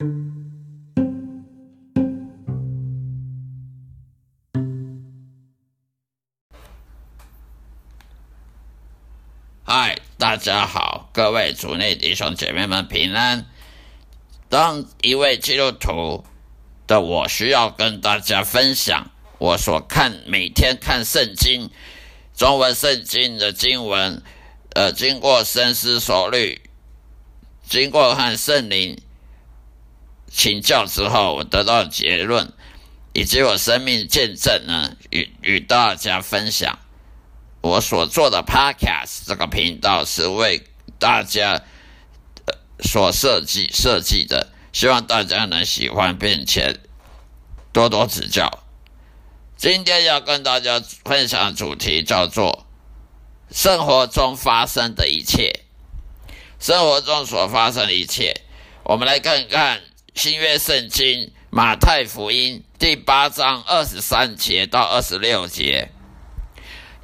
嗨，大家好，各位主内弟兄姐妹们平安。当一位基督徒的我，需要跟大家分享我所看每天看圣经中文圣经的经文，呃，经过深思熟虑，经过和圣灵请教之后，我得到结论，以及我生命见证呢，与与大家分享。我所做的 Podcast 这个频道是为大家所设计设计的，希望大家能喜欢，并且多多指教。今天要跟大家分享的主题叫做生活中发生的一切。生活中所发生的一切，我们来看看新约圣经马太福音第八章二十三节到二十六节。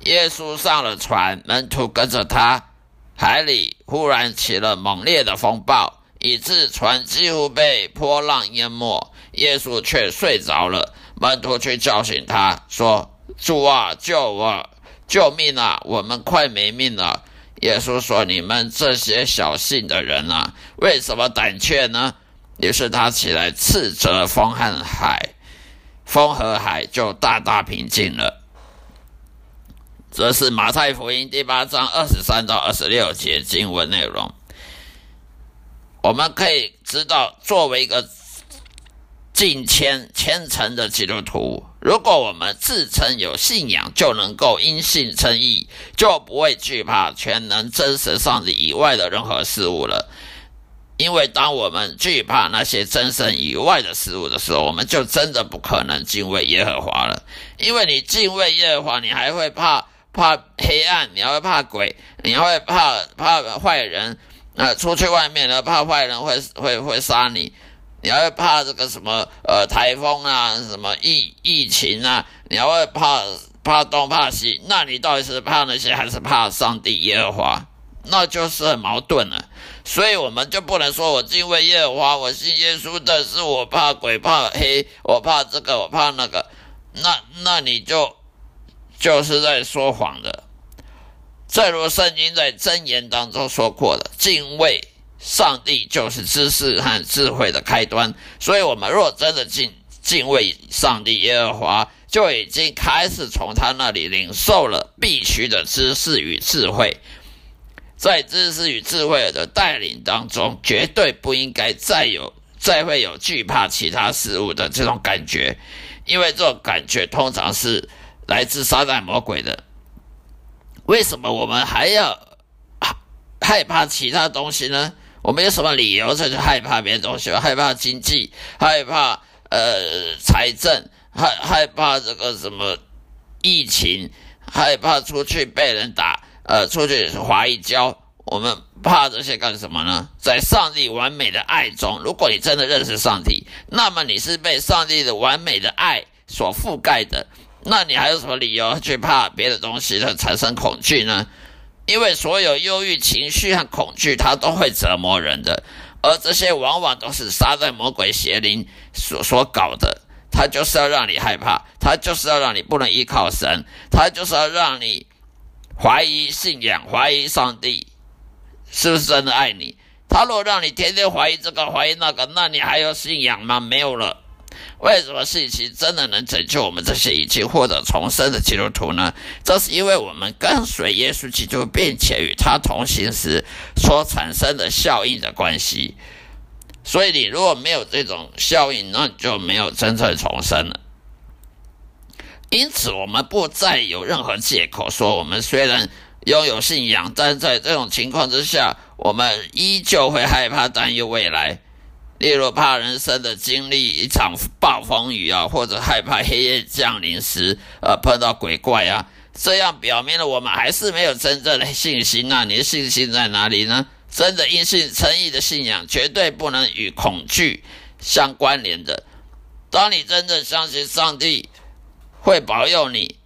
耶稣上了船，门徒跟着他。海里忽然起了猛烈的风暴，以致船几乎被波浪淹没。耶稣却睡着了。门徒去叫醒他，说：“主啊，救我！救命啊！我们快没命了。”耶稣说：“你们这些小信的人啊，为什么胆怯呢？”于是他起来斥责风和海，风和海就大大平静了。这是马太福音第八章二十三到二十六节经文内容。我们可以知道，作为一个敬虔虔诚的基督徒，如果我们自称有信仰，就能够因信称义，就不会惧怕全能真神上帝以外的任何事物了。因为当我们惧怕那些真神以外的事物的时候，我们就真的不可能敬畏耶和华了。因为你敬畏耶和华，你还会怕。怕黑暗，你还会怕鬼，你还会怕怕坏人，呃，出去外面了，怕坏人会会会杀你，你还会怕这个什么呃台风啊，什么疫疫情啊，你还会怕怕东怕西，那你到底是怕那些，还是怕上帝耶和华？那就是很矛盾了。所以我们就不能说我敬畏耶和华，我信耶稣，但是我怕鬼怕黑，我怕这个我怕那个，那那你就。就是在说谎的，正如圣经在箴言当中说过的，敬畏上帝就是知识和智慧的开端。所以，我们若真的敬敬畏上帝耶和华，就已经开始从他那里领受了必须的知识与智慧。在知识与智慧的带领当中，绝对不应该再有再会有惧怕其他事物的这种感觉，因为这种感觉通常是。来自撒旦魔鬼的，为什么我们还要害怕其他东西呢？我们有什么理由再去害怕别的东西？害怕经济，害怕呃财政，害害怕这个什么疫情，害怕出去被人打，呃，出去滑一跤。我们怕这些干什么呢？在上帝完美的爱中，如果你真的认识上帝，那么你是被上帝的完美的爱所覆盖的。那你还有什么理由去怕别的东西的产生恐惧呢？因为所有忧郁情绪和恐惧，它都会折磨人的，而这些往往都是撒旦魔鬼邪灵所所搞的。他就是要让你害怕，他就是要让你不能依靠神，他就是要让你怀疑信仰，怀疑上帝是不是真的爱你。他若让你天天怀疑这个，怀疑那个，那你还有信仰吗？没有了。为什么信息真的能拯救我们这些已经获得重生的基督徒呢？这是因为我们跟随耶稣基督，并且与他同行时所产生的效应的关系。所以你如果没有这种效应，那你就没有真正重生了。因此，我们不再有任何借口说我们虽然拥有信仰，但在这种情况之下，我们依旧会害怕担忧未来。例如怕人生的经历一场暴风雨啊，或者害怕黑夜降临时，呃，碰到鬼怪啊，这样表明了我们还是没有真正的信心。那你的信心在哪里呢？真的因信称义的信仰，绝对不能与恐惧相关联的。当你真正相信上帝会保佑你，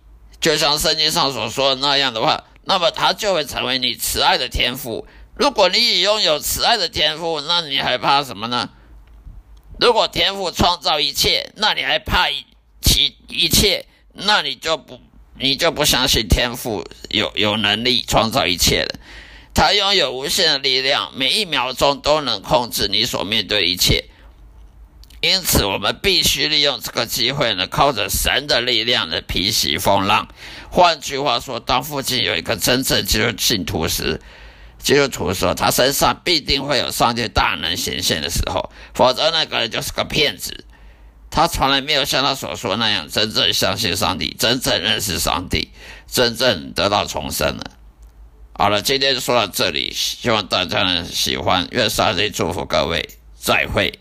就像圣经上所说的那样的话，那么他就会成为你慈爱的天赋。如果你已拥有慈爱的天赋，那你还怕什么呢？如果天赋创造一切，那你还怕其一切？那你就不你就不相信天赋有有能力创造一切了。他拥有无限的力量，每一秒钟都能控制你所面对一切。因此，我们必须利用这个机会呢，靠着神的力量呢平息风浪。换句话说，当附近有一个真正基督信徒时，基督徒说他身上必定会有上帝大能显现的时候，否则那个人就是个骗子。他从来没有像他所说那样真正相信上帝，真正认识上帝，真正得到重生了。好了，今天就说到这里，希望大家能喜欢，愿上帝祝福各位，再会。